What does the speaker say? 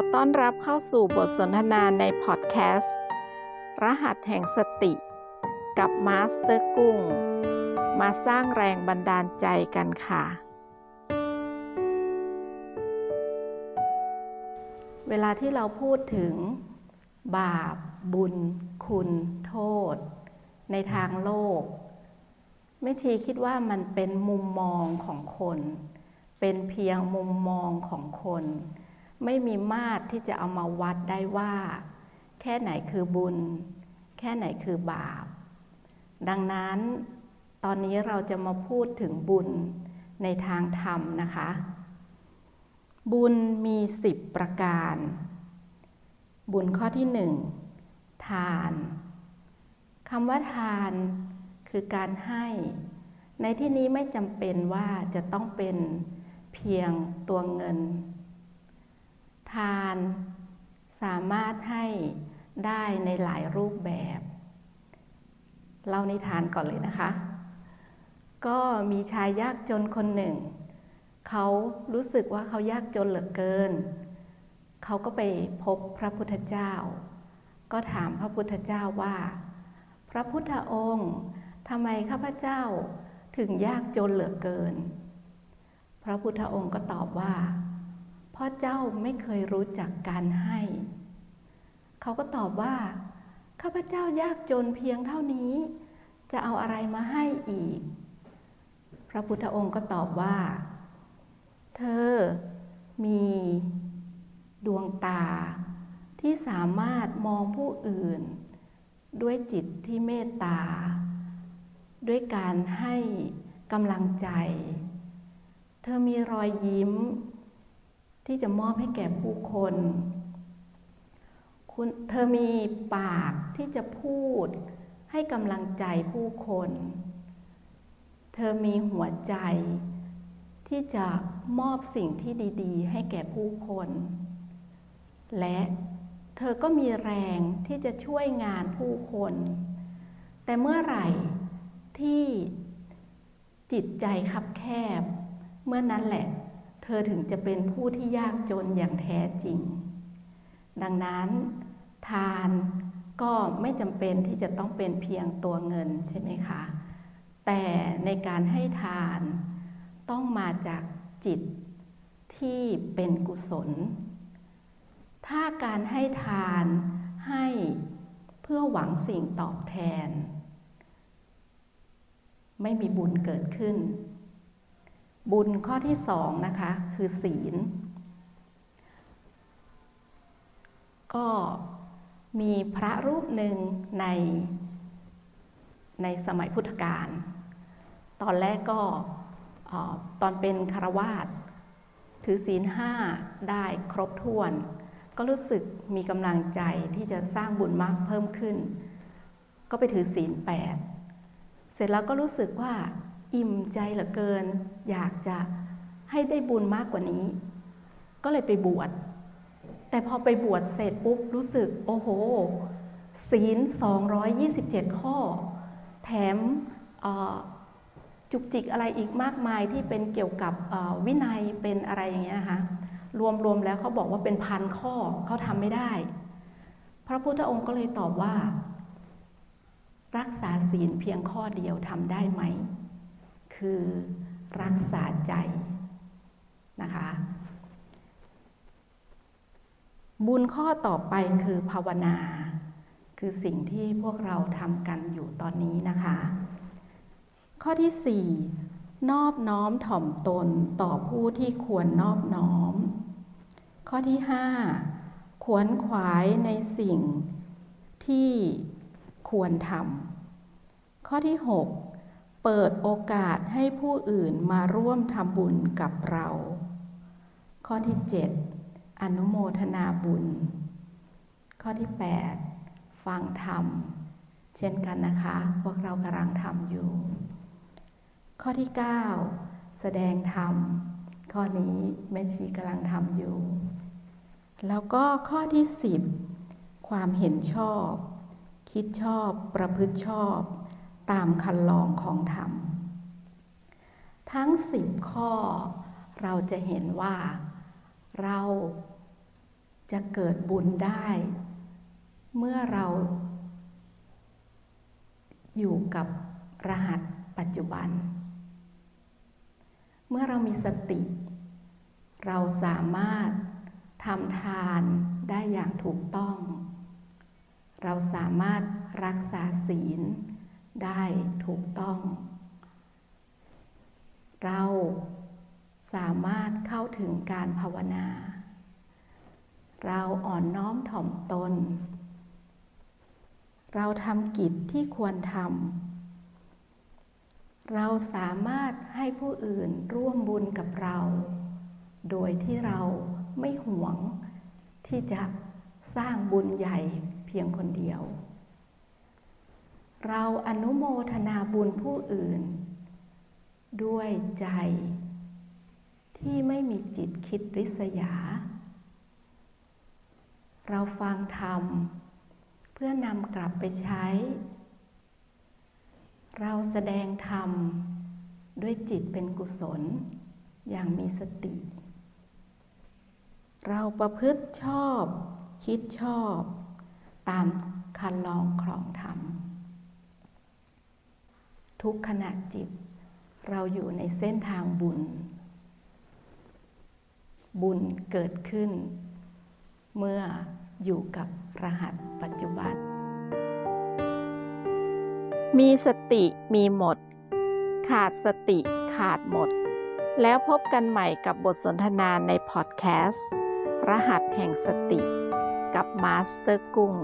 ขอต้อนรับเข้าสู่บทสนทนาในพอดแคสต์ รหัสแห่งสติ กับมาสเตอร์กุ้ง มาสร้างแรงบันดาลใจกันค่ะ เวลาที่เราพูดถึง บาป บุญ คุณ โทษ ในทางโลกแม่ชีคิดว่ามันเป็นมุมมองของคน เป็นเพียงมุมมองของคน ไม่มีมาตรที่จะเอามาวัดได้ว่า แค่ไหนคือบุญ แค่ไหนคือบาป ดังนั้นตอนนี้เราจะมาพูดถึงบุญในทางธรรมนะคะ บุญมีสิบประการ บุญข้อที่หนึ่งทานคำว่าทานคือการให้ ในที่นี้ไม่จำเป็นว่าจะต้องเป็นเพียงตัวเงิน ทานสามารถให้ได้ในหลายรูปแบบ เล่านิทานก่อนเลยนะคะ ก็มีชายยากจนคนหนึ่ง เขารู้สึกว่าเขายากจนเหลือเกิน เขาก็ไปพบพระพุทธเจ้า ก็ถามพระพุทธเจ้าว่า พระพุทธองค์ทำไมข้าพเจ้าถึงยากจนเหลือเกิน พระพุทธองค์ก็ตอบว่า พราะเจ้าไม่เคยรู้จักการให้ เขาก็ตอบว่า ข้าพเจ้ายากจนเพียงเท่านี้ จะเอาอะไรมาให้อีก พระพุทธองค์ก็ตอบว่า เธอมีดวงตาที่สามารถมองผู้อื่น ด้วยจิตที่เมตตา ด้วยการให้กำลังใจ เธอมีรอยยิ้ม ที่จะมอบให้แก่ผู้คนคุณเธอมีปากที่จะพูดให้กำลังใจผู้คน เธอมีหัวใจ ที่จะมอบสิ่งที่ดีๆ ให้แก่ผู้คน และเธอก็มีแรงที่จะช่วยงานผู้คน แต่เมื่อไหร่ที่จิตใจคับแคบ เมื่อนั้นแหละ เธอถึงจะเป็นผู้ที่ยากจนอย่างแท้จริง ดังนั้นทานก็ไม่จำเป็นที่จะต้องเป็นเพียงตัวเงินใช่ไหมคะ แต่ในการให้ทานต้องมาจากจิตที่เป็นกุศล ถ้าการให้ทานให้เพื่อหวังสิ่งตอบแทน ไม่มีบุญเกิดขึ้น บุญข้อที่สองนะคะคือศีล ก็มีพระรูปหนึ่งในในสมัยพุทธกาลตอนแรกก็ตอนเป็นคารวาสถือศีลห้าได้ครบถ้วน ก็รู้สึกมีกำลังใจที่จะสร้างบุญมากเพิ่มขึ้น ก็ไปถือศีลแปดเสร็จแล้วก็รู้สึกว่า อิ่มใจเหลือเกิน อยากจะให้ได้บุญมากกว่านี้ ก็เลยไปบวช แต่พอไปบวชเสร็จปุ๊บรู้สึก โอ้โห ศีล 227 ข้อ แถมจุกจิกอะไรอีกมากมายที่เป็นเกี่ยวกับวินัยเป็นอะไรอย่างเงี้ยนะคะรวมๆแล้วเขาบอกว่าเป็นพันข้อเขาทำไม่ได้ พระพุทธองค์ก็เลยตอบว่า รักษาศีลเพียงข้อเดียวทำได้ไหม คือรักษาใจนะคะ บุญข้อต่อไปคือภาวนา คือสิ่งที่พวกเราทำกันอยู่ตอนนี้นะคะ ข้อที่สี่นอบน้อมถ่อมตนต่อผู้ที่ควรนอบน้อม ข้อที่ห้าขวนขวายในสิ่งที่ควรทำข้อที่ 6 เปิดโอกาสให้ผู้อื่นมาร่วมทำบุญกับเรา ข้อที่ 7 อนุโมทนาบุญ ข้อที่ 8 ฟังธรรม เช่นกันนะคะ พวกเรากำลังทำอยู่ ข้อที่ 9 แสดงธรรม ข้อนี้แม่ชีกำลังทำอยู่ แล้วก็ข้อที่ 10 ความเห็นชอบ คิดชอบประพฤติชอบ ตามคันลองของธรรม ทั้งสิบข้อเราจะเห็นว่าเราจะเกิดบุญได้ เมื่อเราอยู่กับรหัสปัจจุบัน เมื่อเรามีสติ เราสามารถทำทานได้อย่างถูกต้อง เราสามารถรักษาศีล ได้ถูกต้อง เราสามารถเข้าถึงการภาวนา เราอ่อนน้อมถ่อมตน เราทำกิจที่ควรทำ เราสามารถให้ผู้อื่นร่วมบุญกับเรา โดยที่เราไม่หวงที่จะสร้างบุญใหญ่เพียงคนเดียว เราอนุโมทนาบุญผู้อื่น ด้วยใจ ที่ไม่มีจิตคิดริษยา เราฟังธรรม เพื่อนำกลับไปใช้ เราแสดงธรรม ด้วยจิตเป็นกุศล อย่างมีสติ เราประพฤติชอบ คิดชอบ ตามคันลองครองธรรม ทุกขณะจิต เราอยู่ในเส้นทางบุญ บุญเกิดขึ้น เมื่ออยู่กับรหัสปัจจุบัน มีสติมีหมด ขาดสติขาดหมด แล้วพบกันใหม่กับบทสนทนาในพอดแคสต์ รหัสแห่งสติกับมาสเตอร์กุ้ง